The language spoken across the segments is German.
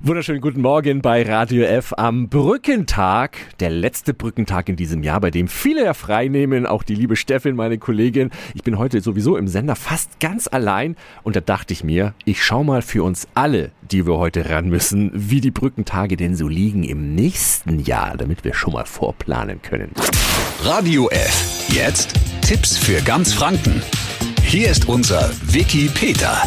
Wunderschönen guten Morgen bei Radio F am Brückentag. Der letzte Brückentag in diesem Jahr, bei dem viele ja frei nehmen, auch die liebe Steffin, meine Kollegin. Ich bin heute sowieso im Sender fast ganz allein und da dachte ich mir, ich schau mal für uns alle, die wir heute ran müssen, wie die Brückentage denn so liegen im nächsten Jahr, damit wir schon mal vorplanen können. Radio F. Jetzt Tipps für ganz Franken. Hier ist unser Wiki Peter.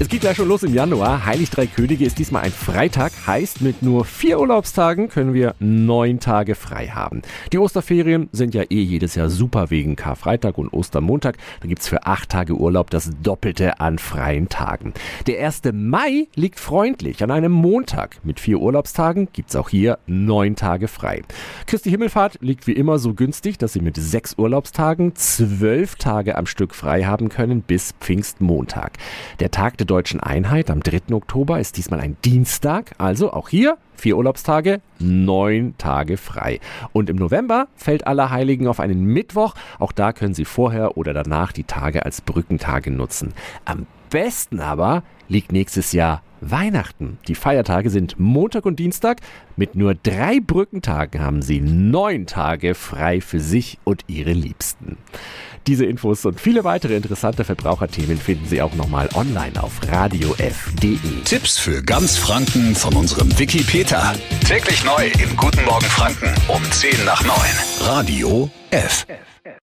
Es geht gleich schon los im Januar. Heilig Drei Könige ist diesmal ein Freitag, heißt mit nur vier Urlaubstagen können wir neun Tage frei haben. Die Osterferien sind ja eh jedes Jahr super wegen Karfreitag und Ostermontag. Da gibt's für acht Tage Urlaub das Doppelte an freien Tagen. Der 1. Mai liegt freundlich an einem Montag. Mit vier Urlaubstagen gibt's auch hier neun Tage frei. Christi Himmelfahrt liegt wie immer so günstig, dass Sie mit sechs Urlaubstagen zwölf Tage am Stück frei haben können bis Pfingstmontag. Der Tag der deutschen Einheit am 3. Oktober ist diesmal ein Dienstag, also auch hier vier Urlaubstage, neun Tage frei. Und im November fällt Allerheiligen auf einen Mittwoch. Auch da können Sie vorher oder danach die Tage als Brückentage nutzen. Am besten aber liegt nächstes Jahr Weihnachten. Die Feiertage sind Montag und Dienstag. Mit nur drei Brückentagen haben Sie neun Tage frei für sich und Ihre Liebsten. Diese Infos und viele weitere interessante Verbraucherthemen finden Sie auch nochmal online auf radiof.de. Tipps für ganz Franken von unserem Wiki Peter. Täglich neu im Guten Morgen Franken um 10 nach 9. Radio F. F.